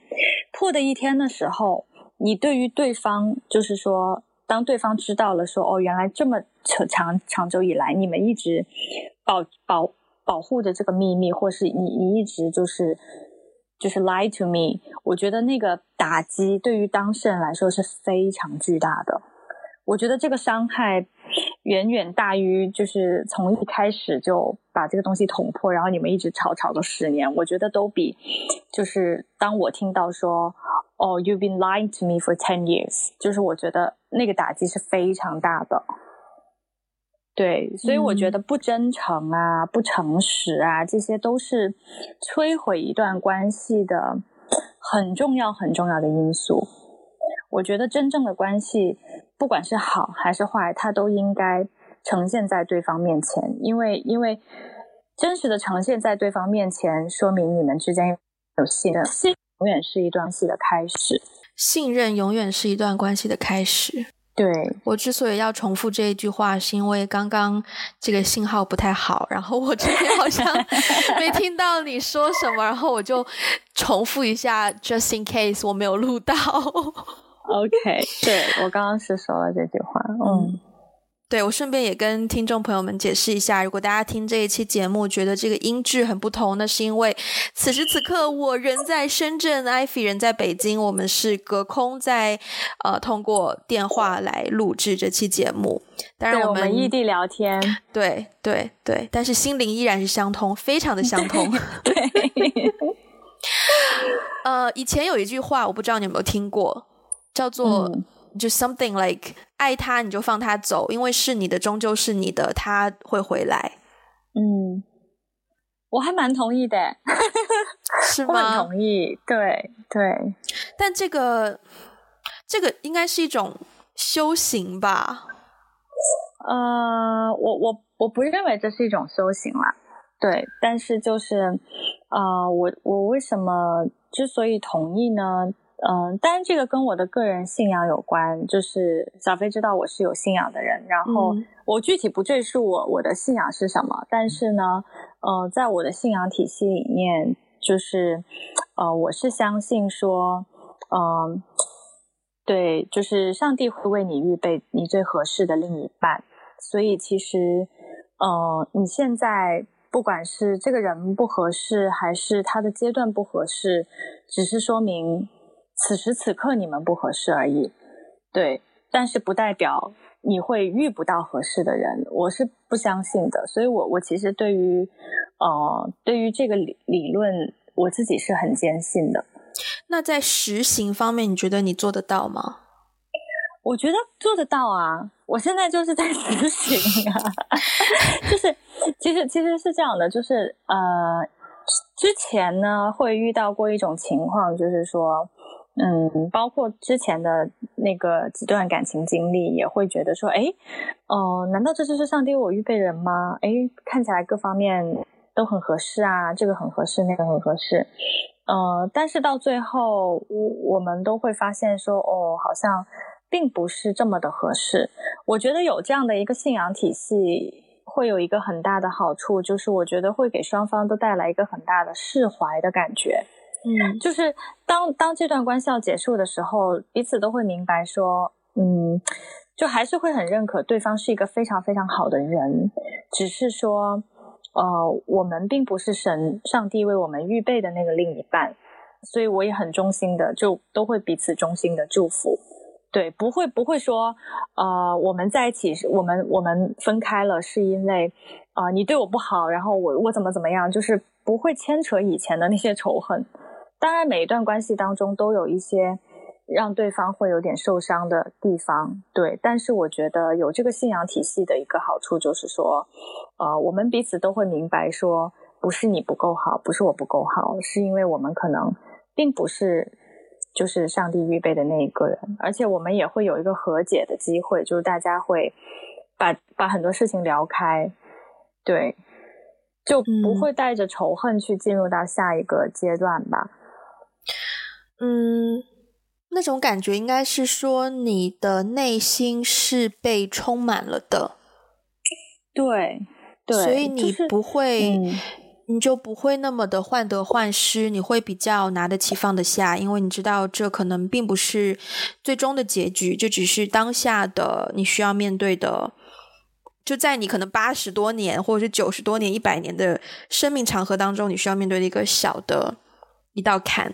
破的一天的时候，你对于对方，就是说，当对方知道了说，说哦，原来这么长长长久以来，你们一直保保保护着这个秘密，或是你你一直就是就是 lie to me，我觉得那个打击对于当事人来说是非常巨大的。我觉得这个伤害远远大于就是从一开始就把这个东西捅破，然后你们一直吵吵了十年。我觉得都比就是当我听到说哦，you've been lying to me for ten years，就是我觉得那个打击是非常大的。对，所以我觉得不真诚啊、嗯、不诚实啊，这些都是摧毁一段关系的很重要、很重要的因素。我觉得真正的关系。不管是好还是坏，它都应该呈现在对方面前，因为因为真实的呈现在对方面前，说明你们之间有信任，信永远是一段关系的开始，信任永远是一段关系的开始。对，我之所以要重复这一句话，是因为刚刚这个信号不太好，然后我这边好像 没听到你说什么，然后我就重复一下，just in case 我没有录到。OK，对，我刚刚是说了这句话，嗯，对，我顺便也跟听众朋友们解释一下，如果大家听这一期节目觉得这个音质很不同，那是因为此时此刻我人在深圳艾菲人在北京，我们是隔空在呃通过电话来录制这期节目。当然我们异地聊天，对对对，但是心灵依然是相通，非常的相通。对，对呃，以前有一句话，我不知道你有没有听过。叫做就 something like 爱他你就放他走，因为是你的终究是你的，他会回来。嗯，我还蛮同意的，是吗？同意，对对。但这个这个应该是一种修行吧？呃，我我我不认为这是一种修行啦。对，但是就是呃，我我为什么之所以同意呢？嗯，当然这个跟我的个人信仰有关，就是小飞知道我是有信仰的人，然后我具体不赘述我我的信仰是什么，但是呢，呃，在我的信仰体系里面，就是呃，我是相信说，嗯、呃，对，就是上帝会为你预备你最合适的另一半，所以其实，呃，你现在不管是这个人不合适，还是他的阶段不合适，只是说明。此时此刻你们不合适而已，对，但是不代表你会遇不到合适的人，我是不相信的。所以我我其实对于，呃，对于这个理理论，我自己是很坚信的。那在实行方面，你觉得你做得到吗？我觉得做得到啊，我现在就是在实行啊，就是其实其实是这样的，就是呃，之前呢会遇到过一种情况，就是说。嗯，包括之前的那个几段感情经历，也会觉得说，哎，哦、呃，难道这就是上帝为我预备人吗？哎，看起来各方面都很合适啊，这个很合适，那个很合适。呃，但是到最后，我我们都会发现说，哦，好像并不是这么的合适。我觉得有这样的一个信仰体系，会有一个很大的好处，就是我觉得会给双方都带来一个很大的释怀的感觉。嗯，就是当当这段关系要结束的时候，彼此都会明白说，嗯，就还是会很认可对方是一个非常非常好的人，只是说，呃，我们并不是神上帝为我们预备的那个另一半，所以我也很衷心的，就都会彼此衷心的祝福，对，不会不会说，呃，我们在一起，我们我们分开了是因为，啊、你对我不好，然后我我怎么怎么样，就是不会牵扯以前的那些仇恨。当然，每一段关系当中都有一些让对方会有点受伤的地方，对。但是我觉得有这个信仰体系的一个好处就是说，呃，我们彼此都会明白说，不是你不够好，不是我不够好，是因为我们可能并不是就是上帝预备的那一个人，而且我们也会有一个和解的机会，就是大家会把把很多事情聊开，对，就不会带着仇恨去进入到下一个阶段吧。嗯，那种感觉应该是说你的内心是被充满了的，对。对，所以你不会，就是嗯、你就不会那么的患得患失，你会比较拿得起放得下，因为你知道这可能并不是最终的结局，这只是当下的你需要面对的，就在你可能八十多年或者是九十多年、一百年的生命长河当中，你需要面对的一个小的一道坎。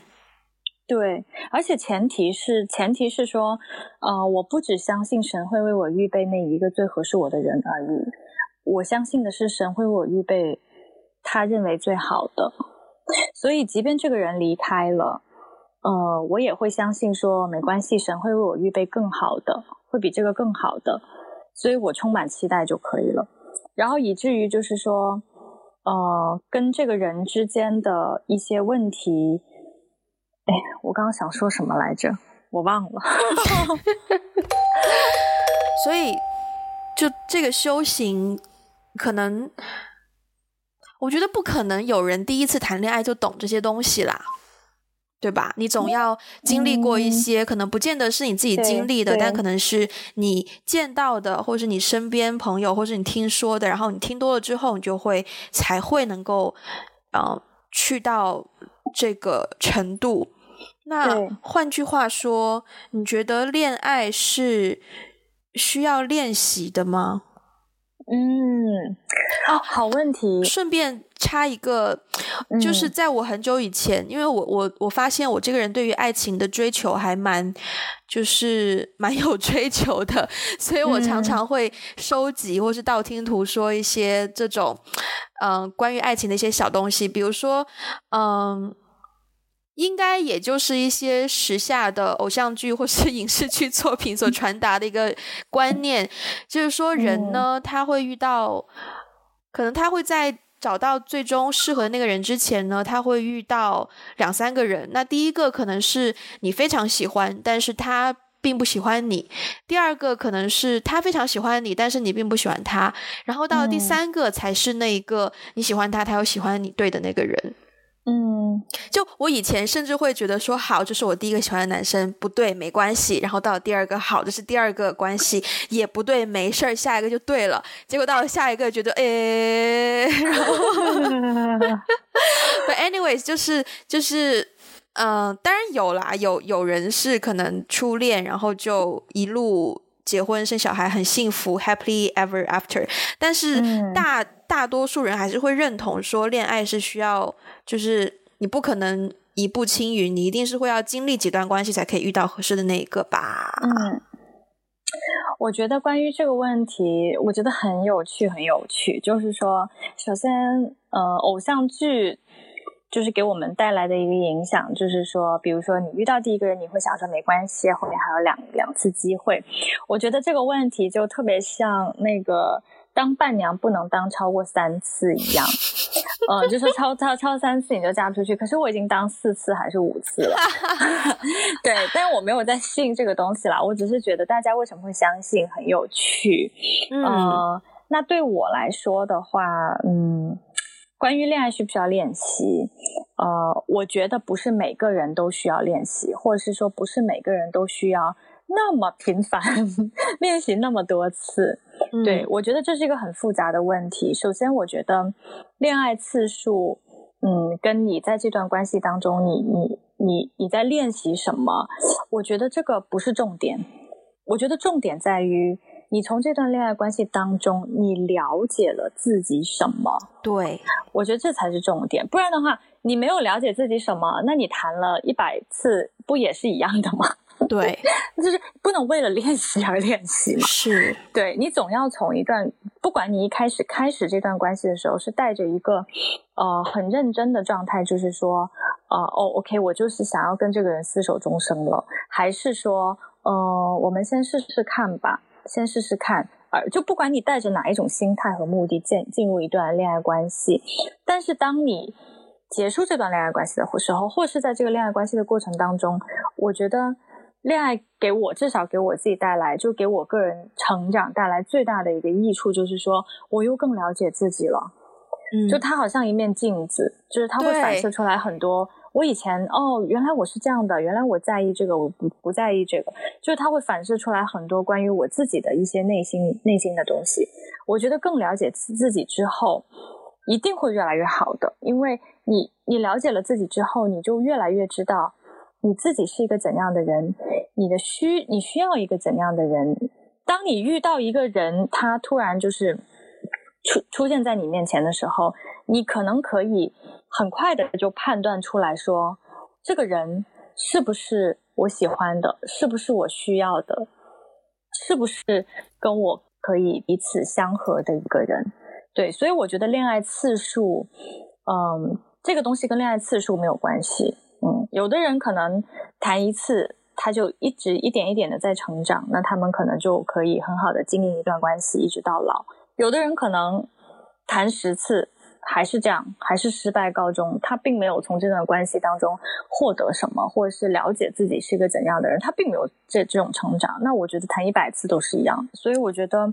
对，而且前提是前提是说，呃，我不只相信神会为我预备那一个最合适我的人而已。我相信的是，神会为我预备他认为最好的，所以即便这个人离开了，呃，我也会相信说没关系，神会为我预备更好的，会比这个更好的，所以我充满期待就可以了。然后以至于就是说，呃，跟这个人之间的一些问题，哎，我刚刚想说什么来着？我忘了。所以，就这个修行。可能，我觉得不可能有人第一次谈恋爱就懂这些东西啦，对吧？你总要经历过一些，嗯、可能不见得是你自己经历的，但可能是你见到的，或是你身边朋友，或是你听说的。然后你听多了之后，你就会才会能够，呃，去到这个程度。那换句话说，你觉得恋爱是需要练习的吗？嗯，哦，好问题。顺便插一个，就是。在我很久以前，嗯、因为我我我发现我这个人对于爱情的追求还蛮，就是蛮有追求的，所以我常常会收集或是道听途说一些这种，嗯、呃，关于爱情的一些小东西，比如说，嗯。应该也就是一些时下的偶像剧或是 影视剧作品所传达的一个观念，就是说人呢，他会遇到，可能他会在找到最终适合的那个人之前呢，他会遇到两三个人。那第一个可能是你非常喜欢，但是他并不喜欢你；第二个可能是他非常喜欢你，但是你并不喜欢他。然后到了第三个才是那一个你喜欢他，他又喜欢你对的那个人。嗯，就我以前甚至会觉得说，好，这是我第一个喜欢的男生，不对，没关系。然后到了第二个，好，这是第二个关系，也不对，没事儿，下一个就对了。结果到了下一个，觉得，诶，然后，But anyways，就是就是，嗯、呃，当然有啦，有有人是可能初恋，然后就一路结婚生小孩，很幸福，happily ever after。但是大、嗯、大多数人还是会认同说，恋爱是需要。就是你不可能一步青云，你一定是会要经历几段关系才可以遇到合适的那一个吧？嗯，我觉得关于这个问题，我觉得很有趣，很有趣。就是说，首先，呃，偶像剧就是给我们带来的一个影响，就是说，比如说你遇到第一个人，你会想说没关系，后面还有两两次机会。我觉得这个问题就特别像那个。当伴娘不能当超过三次一样，嗯，就是超超超三次你就嫁不出去。可是我已经当四次还是五次了，对，但是我没有在信这个东西啦。我只是觉得大家为什么会相信很有趣。嗯、呃，那对我来说的话，嗯，关于恋爱需不需要练习？呃，我觉得不是每个人都需要练习，或者是说不是每个人都需要。那么频繁 练习那么多次，嗯、对，我觉得这是一个很复杂的问题。首先，我觉得恋爱次数，嗯，跟你在这段关系当中你，你你你你在练习什么？我觉得这个不是重点。我觉得重点在于你从这段恋爱关系当中，你了解了自己什么？对，我觉得这才是重点。不然的话，你没有了解自己什么，那你谈了一百次，不也是一样的吗？对，就是不能为了练习而练习嘛。是，对，你总要从一段，不管你一开始开始这段关系的时候是带着一个呃很认真的状态，就是说呃哦，OK，我就是想要跟这个人厮守终生了，还是说呃我们先试试看吧，先试试看，而，就不管你带着哪一种心态和目的进进入一段恋爱关系，但是当你结束这段恋爱关系的时候，或是在这个恋爱关系的过程当中，我觉得恋爱给我至少给我自己带来，就给我个人成长带来最大的一个益处，就是说我又更了解自己了。嗯，就它好像一面镜子，就是它会反射出来很多。我以前哦，原来我是这样的，原来我在意这个，我不不在意这个，就是它会反射出来很多关于我自己的一些内心内心的东西。我觉得更了解自己之后，一定会越来越好的，因为你你了解了自己之后，你就越来越知道你自己是一个怎样的人，你的需你需要一个怎样的人。当你遇到一个人，他突然就是出出现在你面前的时候，你可能可以。很快的就判断出来说，这个人是不是我喜欢的，是不是我需要的，是不是跟我可以彼此相合的一个人。对，所以我觉得恋爱次数，嗯，这个东西跟恋爱次数没有关系。嗯，有的人可能谈一次，他就一直一点一点的在成长，那他们可能就可以很好的经营一段关系，一直到老。有的人可能谈十次。还是这样，还是失败告终。他并没有从这段关系当中获得什么，或者是了解自己是一个怎样的人，他并没有这这种成长。那我觉得谈一百次都是一样。所以我觉得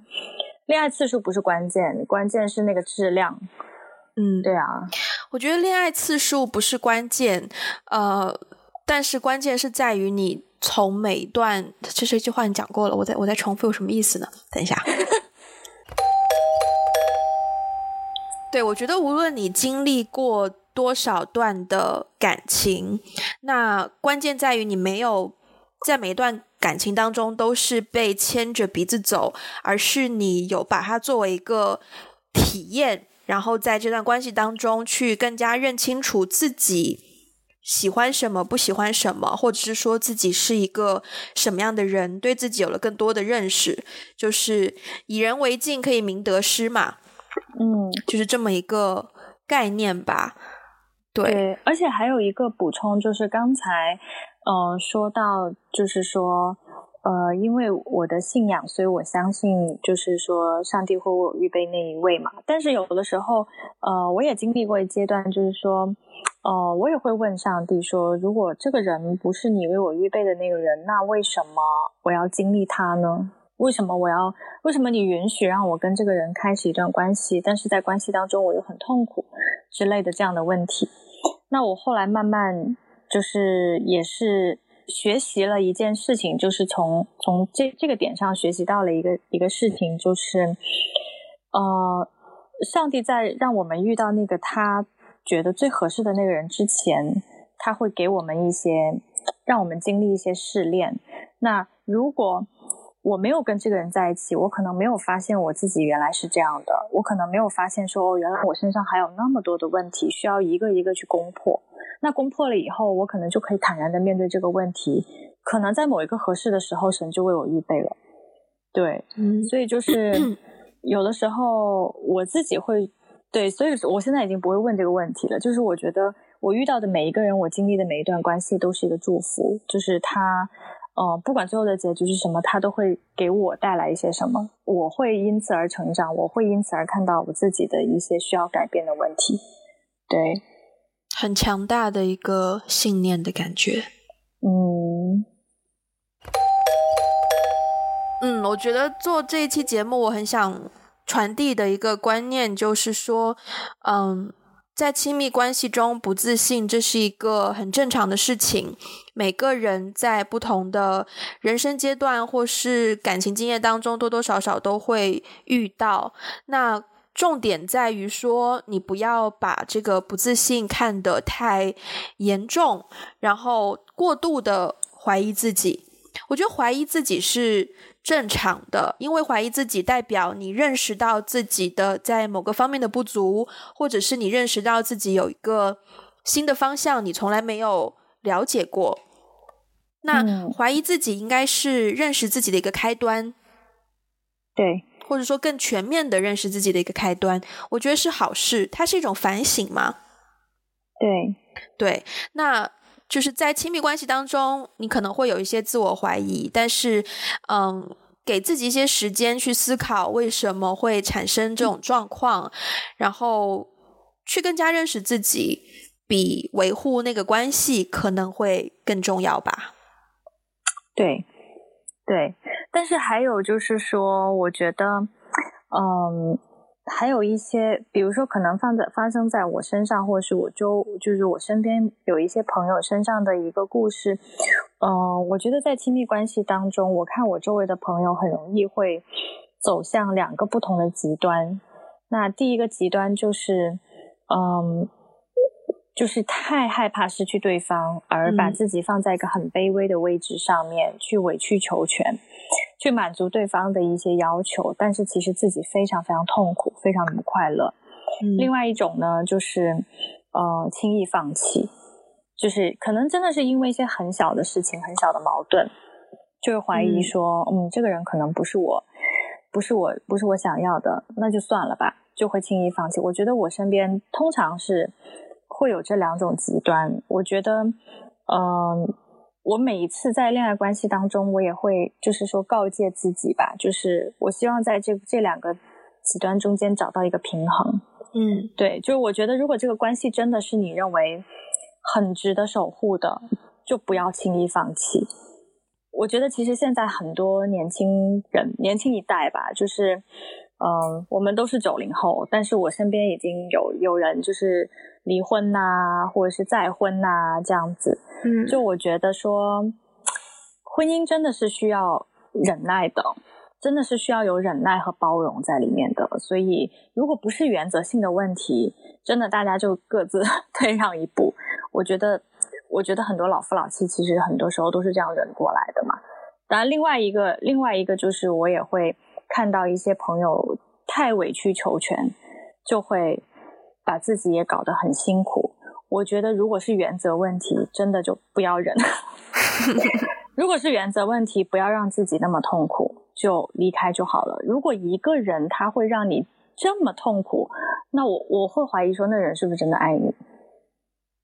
恋爱次数不是关键，关键是那个质量。嗯，对啊，我觉得恋爱次数不是关键，呃，但是关键是在于你从每一段，这是一句话你讲过了，我再我再重复有什么意思呢？等一下。对，我觉得无论你经历过多少段的感情，那关键在于你没有在每一段感情当中都是被牵着鼻子走，而是你有把它作为一个体验，然后在这段关系当中去更加认清楚自己喜欢什么、不喜欢什么，或者是说自己是一个什么样的人，对自己有了更多的认识，就是以人为镜，可以明得失嘛。嗯，就是这么一个概念吧。对，而且还有一个补充，就是刚才，呃，说到，就是说，呃，因为我的信仰，所以我相信，就是说，上帝会为我预备那一位嘛。但是有的时候，呃，我也经历过一阶段，就是说，呃，我也会问上帝说，如果这个人不是你为我预备的那个人，那为什么我要经历他呢？为什么我要？为什么你允许让我跟这个人开始一段关系？但是在关系当中我又很痛苦之类的这样的问题。那我后来慢慢就是也是学习了一件事情，就是从从这这个点上学习到了一个一个事情，就是呃，上帝在让我们遇到那个他觉得最合适的那个人之前，他会给我们一些让我们经历一些试炼。那如果我没有跟这个人在一起，我可能没有发现我自己原来是这样的，我可能没有发现说，哦，原来我身上还有那么多的问题需要一个一个去攻破。那攻破了以后，我可能就可以坦然的面对这个问题。可能在某一个合适的时候，神就为我预备了。对，嗯，所以就是 有的时候我自己会对，所以我现在已经不会问这个问题了。就是我觉得我遇到的每一个人，我经历的每一段关系都是一个祝福，就是他。哦，不管最后的结局是什么，他都会给我带来一些什么，我会因此而成长，我会因此而看到我自己的一些需要改变的问题。对，很强大的一个信念的感觉。嗯，嗯，我觉得做这一期节目，我很想传递的一个观念就是说，嗯。在亲密关系中不自信，这是一个很正常的事情。每个人在不同的人生阶段或是感情经验当中，多多少少都会遇到。那重点在于说，你不要把这个不自信看得太严重，然后过度的怀疑自己。我觉得怀疑自己是正常的，因为怀疑自己代表你认识到自己的在某个方面的不足，或者是你认识到自己有一个新的方向，你从来没有了解过。那怀疑自己应该是认识自己的一个开端，对，或者说更全面的认识自己的一个开端，我觉得是好事，它是一种反省嘛。对，对，那。就是在亲密关系当中，你可能会有一些自我怀疑，但是，嗯，给自己一些时间去思考为什么会产生这种状况，然后去更加认识自己，比维护那个关系可能会更重要吧？对，对。但是还有就是说，我觉得，嗯。还有一些，比如说可能放在发生在我身上，或者是我周，就是我身边有一些朋友身上的一个故事。嗯、呃，我觉得在亲密关系当中，我看我周围的朋友很容易会走向两个不同的极端。那第一个极端就是，嗯，就是太害怕失去对方，而把自己放在一个很卑微的位置上面，去委曲求全。去满足对方的一些要求，但是其实自己非常非常痛苦，非常的不快乐。嗯。另外一种呢，就是呃轻易放弃，就是可能真的是因为一些很小的事情、很小的矛盾，就会怀疑说，嗯，嗯，这个人可能不是我，不是我，不是我想要的，那就算了吧，就会轻易放弃。我觉得我身边通常是会有这两种极端。我觉得，嗯、呃。我每一次在恋爱关系当中，我也会就是说告诫自己吧，就是我希望在这这两个极端中间找到一个平衡。嗯，对，就是我觉得如果这个关系真的是你认为很值得守护的，就不要轻易放弃。我觉得其实现在很多年轻人，年轻一代吧，就是嗯、呃，我们都是九零后，但是我身边已经有有人就是离婚呐、啊，或者是再婚呐、啊，这样子。嗯，就我觉得说，婚姻真的是需要忍耐的，真的是需要有忍耐和包容在里面的。所以，如果不是原则性的问题，真的大家就各自 退让一步。我觉得，我觉得很多老夫老妻其实很多时候都是这样忍过来的嘛。当然，另外一个，另外一个就是我也会看到一些朋友太委曲求全，就会把自己也搞得很辛苦。我觉得，如果是原则问题，真的就不要忍。如果是原则问题，不要让自己那么痛苦，就离开就好了。如果一个人他会让你这么痛苦，那我我会怀疑说，那人是不是真的爱你？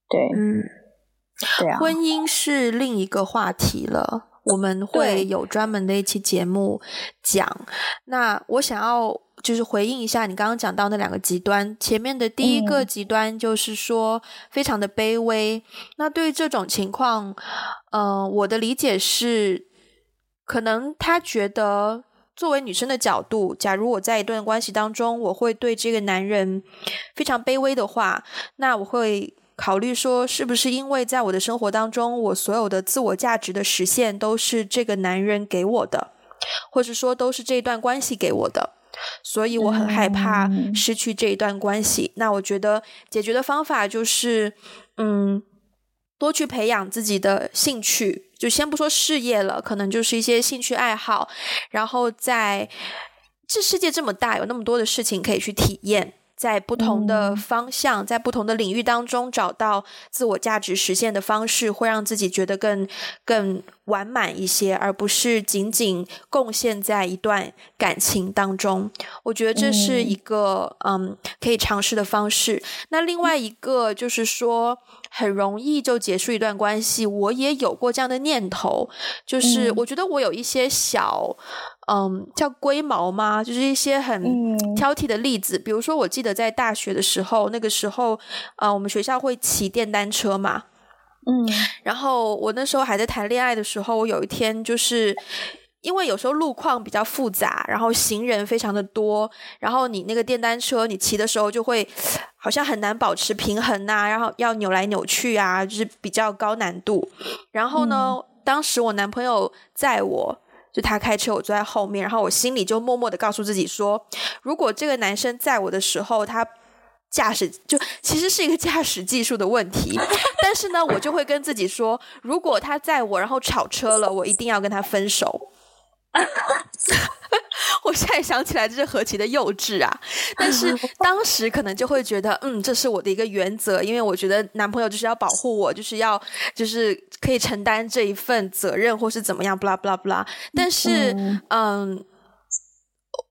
对，嗯，对啊。婚姻是另一个话题了，我们会有专门的一期节目讲。那我想要。就是回应一下你刚刚讲到那两个极端，前面的第一个极端就是说非常的卑微。嗯、那对于这种情况，嗯、呃，我的理解是，可能他觉得作为女生的角度，假如我在一段关系当中，我会对这个男人非常卑微的话，那我会考虑说，是不是因为在我的生活当中，我所有的自我价值的实现都是这个男人给我的，或者说都是这段关系给我的。所以我很害怕失去这一段关系。嗯、那我觉得解决的方法就是，嗯，多去培养自己的兴趣，就先不说事业了，可能就是一些兴趣爱好。然后在这世界这么大，有那么多的事情可以去体验。在不同的方向，嗯、在不同的领域当中找到自我价值实现的方式，会让自己觉得更更完满一些，而不是仅仅贡献在一段感情当中。我觉得这是一个嗯，嗯可以尝试的方式。那另外一个就是说，很容易就结束一段关系。我也有过这样的念头，就是我觉得我有一些小。嗯，叫龟毛吗？就是一些很挑剔的例子，嗯、比如说，我记得在大学的时候，那个时候，呃，我们学校会骑电单车嘛，嗯，然后我那时候还在谈恋爱的时候，我有一天就是因为有时候路况比较复杂，然后行人非常的多，然后你那个电单车你骑的时候就会好像很难保持平衡呐、啊，然后要扭来扭去啊，就是比较高难度。然后呢，嗯、当时我男朋友载我。就他开车，我坐在后面，然后我心里就默默的告诉自己说，如果这个男生载我的时候，他驾驶就其实是一个驾驶技术的问题，但是呢，我就会跟自己说，如果他载我，然后吵车了，我一定要跟他分手。我现在想起来，这是何其的幼稚啊！但是 当时可能就会觉得，嗯，这是我的一个原则，因为我觉得男朋友就是要保护我，就是要就是可以承担这一份责任，或是怎么样，不啦不啦不啦。但是，嗯。嗯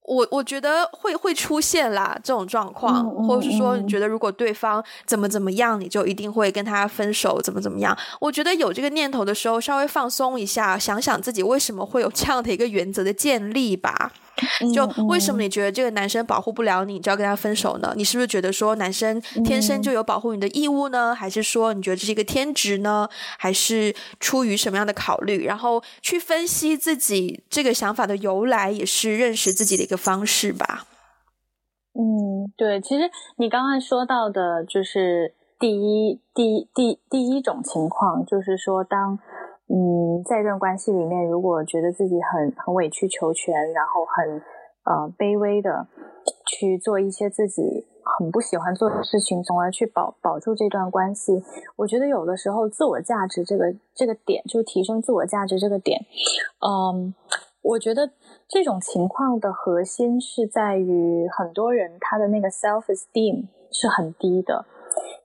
我我觉得会会出现啦这种状况，或者是说你觉得如果对方怎么怎么样，你就一定会跟他分手，怎么怎么样？我觉得有这个念头的时候，稍微放松一下，想想自己为什么会有这样的一个原则的建立吧。就为什么你觉得这个男生保护不了你，就要跟他分手呢？你是不是觉得说男生天生就有保护你的义务呢？还是说你觉得这是一个天职呢？还是出于什么样的考虑？然后去分析自己这个想法的由来，也是认识自己的一个方式吧。嗯，对，其实你刚刚说到的就是第一、第一、第第一种情况，就是说当。嗯，在一段关系里面，如果觉得自己很很委曲求全，然后很呃卑微的去做一些自己很不喜欢做的事情，从而去保保住这段关系，我觉得有的时候自我价值这个这个点，就提升自我价值这个点，嗯，我觉得这种情况的核心是在于很多人他的那个 self esteem 是很低的。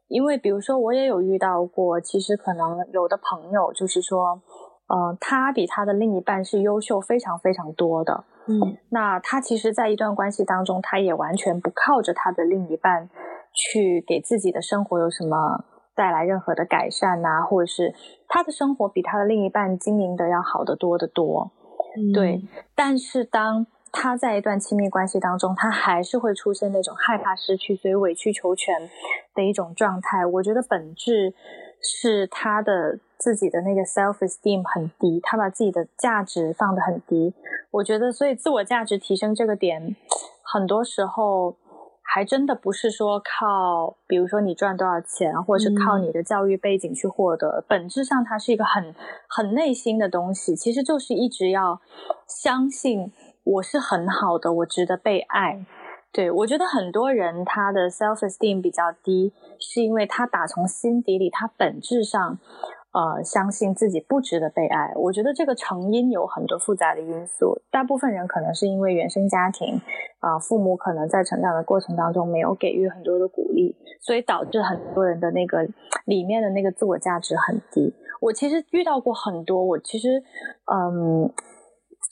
因为，比如说，我也有遇到过，其实可能有的朋友就是说，呃，他比他的另一半是优秀非常非常多的，嗯，那他其实，在一段关系当中，他也完全不靠着他的另一半去给自己的生活有什么带来任何的改善呐，或者是他的生活比他的另一半经营的要好得多得多，嗯，对，但是当。他在一段亲密关系当中，他还是会出现那种害怕失去，所以委曲求全的一种状态。我觉得本质是他的自己的那个 self esteem 很低，他把自己的价值放得很低。我觉得，所以自我价值提升这个点，很多时候还真的不是说靠，比如说你赚多少钱，或者是靠你的教育背景去获得。嗯、本质上，它是一个很很内心的东西，其实就是一直要相信。我是很好的，我值得被爱。对，我觉得很多人他的 self esteem 比较低，是因为他打从心底里，他本质上，呃，相信自己不值得被爱。我觉得这个成因有很多复杂的因素，大部分人可能是因为原生家庭，啊、父母可能在成长的过程当中没有给予很多的鼓励，所以导致很多人的那个里面的那个自我价值很低。我其实遇到过很多，我其实，嗯。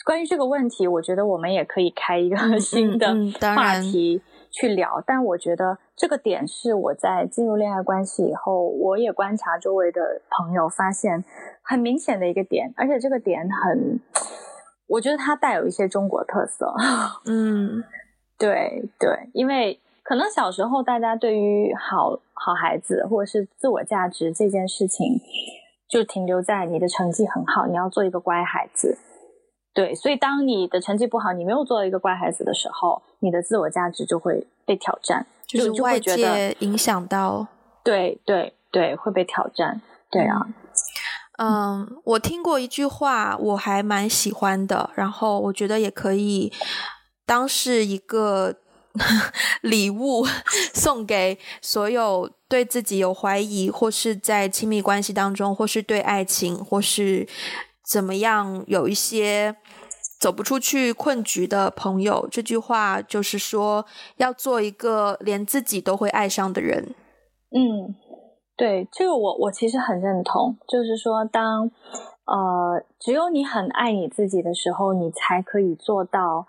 关于这个问题，我觉得我们也可以开一个新的话题去聊。嗯嗯、但我觉得这个点是我在进入恋爱关系以后，我也观察周围的朋友，发现很明显的一个点，而且这个点很，我觉得它带有一些中国特色。嗯，对对，因为可能小时候大家对于好好孩子或者是自我价值这件事情，就停留在你的成绩很好，你要做一个乖孩子。对，所以当你的成绩不好，你没有做一个乖孩子的时候，你的自我价值就会被挑战，就是外界影响到，对对对，会被挑战。对啊，嗯，我听过一句话，我还蛮喜欢的，然后我觉得也可以当是一个 礼物送给所有对自己有怀疑，或是在亲密关系当中，或是对爱情，或是。怎么样？有一些走不出去困局的朋友，这句话就是说，要做一个连自己都会爱上的人。嗯，对，这个我我其实很认同。就是说，当呃，只有你很爱你自己的时候，你才可以做到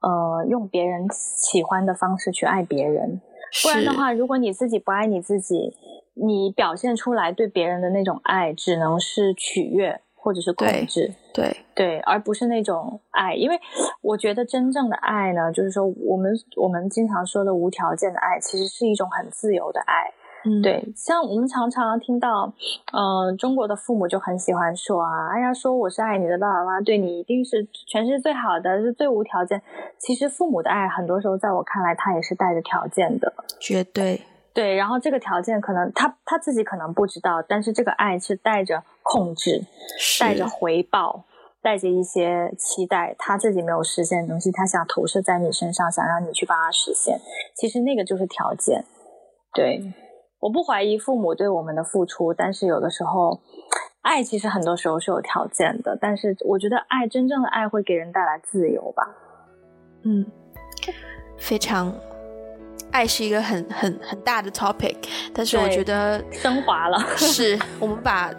呃，用别人喜欢的方式去爱别人。不然的话，如果你自己不爱你自己，你表现出来对别人的那种爱，只能是取悦。或者是控制，对对，对，而不是那种爱，因为我觉得真正的爱呢，就是说我们我们经常说的无条件的爱，其实是一种很自由的爱。嗯，对，像我们常常听到，嗯、呃，中国的父母就很喜欢说啊，哎呀，说我是爱你的爸爸妈妈，对你一定是全世界最好的，是最无条件。其实父母的爱，很多时候在我看来，他也是带着条件的，绝对。对，然后这个条件可能他他自己可能不知道，但是这个爱是带着控制，带着回报，带着一些期待，他自己没有实现的东西，他想投射在你身上，想让你去帮他实现。其实那个就是条件。对，我不怀疑父母对我们的付出，但是有的时候，爱其实很多时候是有条件的。但是我觉得爱，真正的爱会给人带来自由吧。嗯，非常。爱是一个很很很大的 topic，但是我觉得升华了。是我们把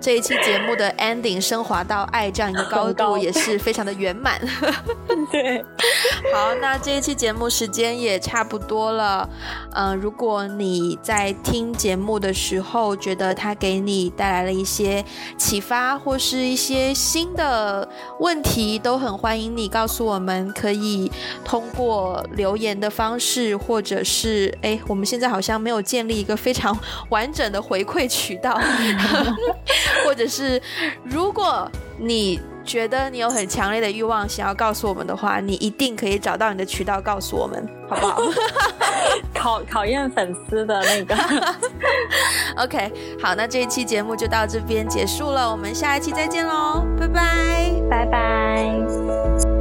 这一期节目的 ending 升华到爱这样一个高度，也是非常的圆满。对，好，那这一期节目时间也差不多了。嗯、呃，如果你在听节目的时候觉得它给你带来了一些启发，或是一些新的问题，都很欢迎你告诉我们，可以通过留言的方式，或者是哎，我们现在好像没有建立一个非常完整的回馈渠道。或者是，如果你觉得你有很强烈的欲望想要告诉我们的话，你一定可以找到你的渠道告诉我们，好不好？考考验粉丝的那个。OK，好，那这一期节目就到这边结束了，我们下一期再见喽，拜拜，拜拜。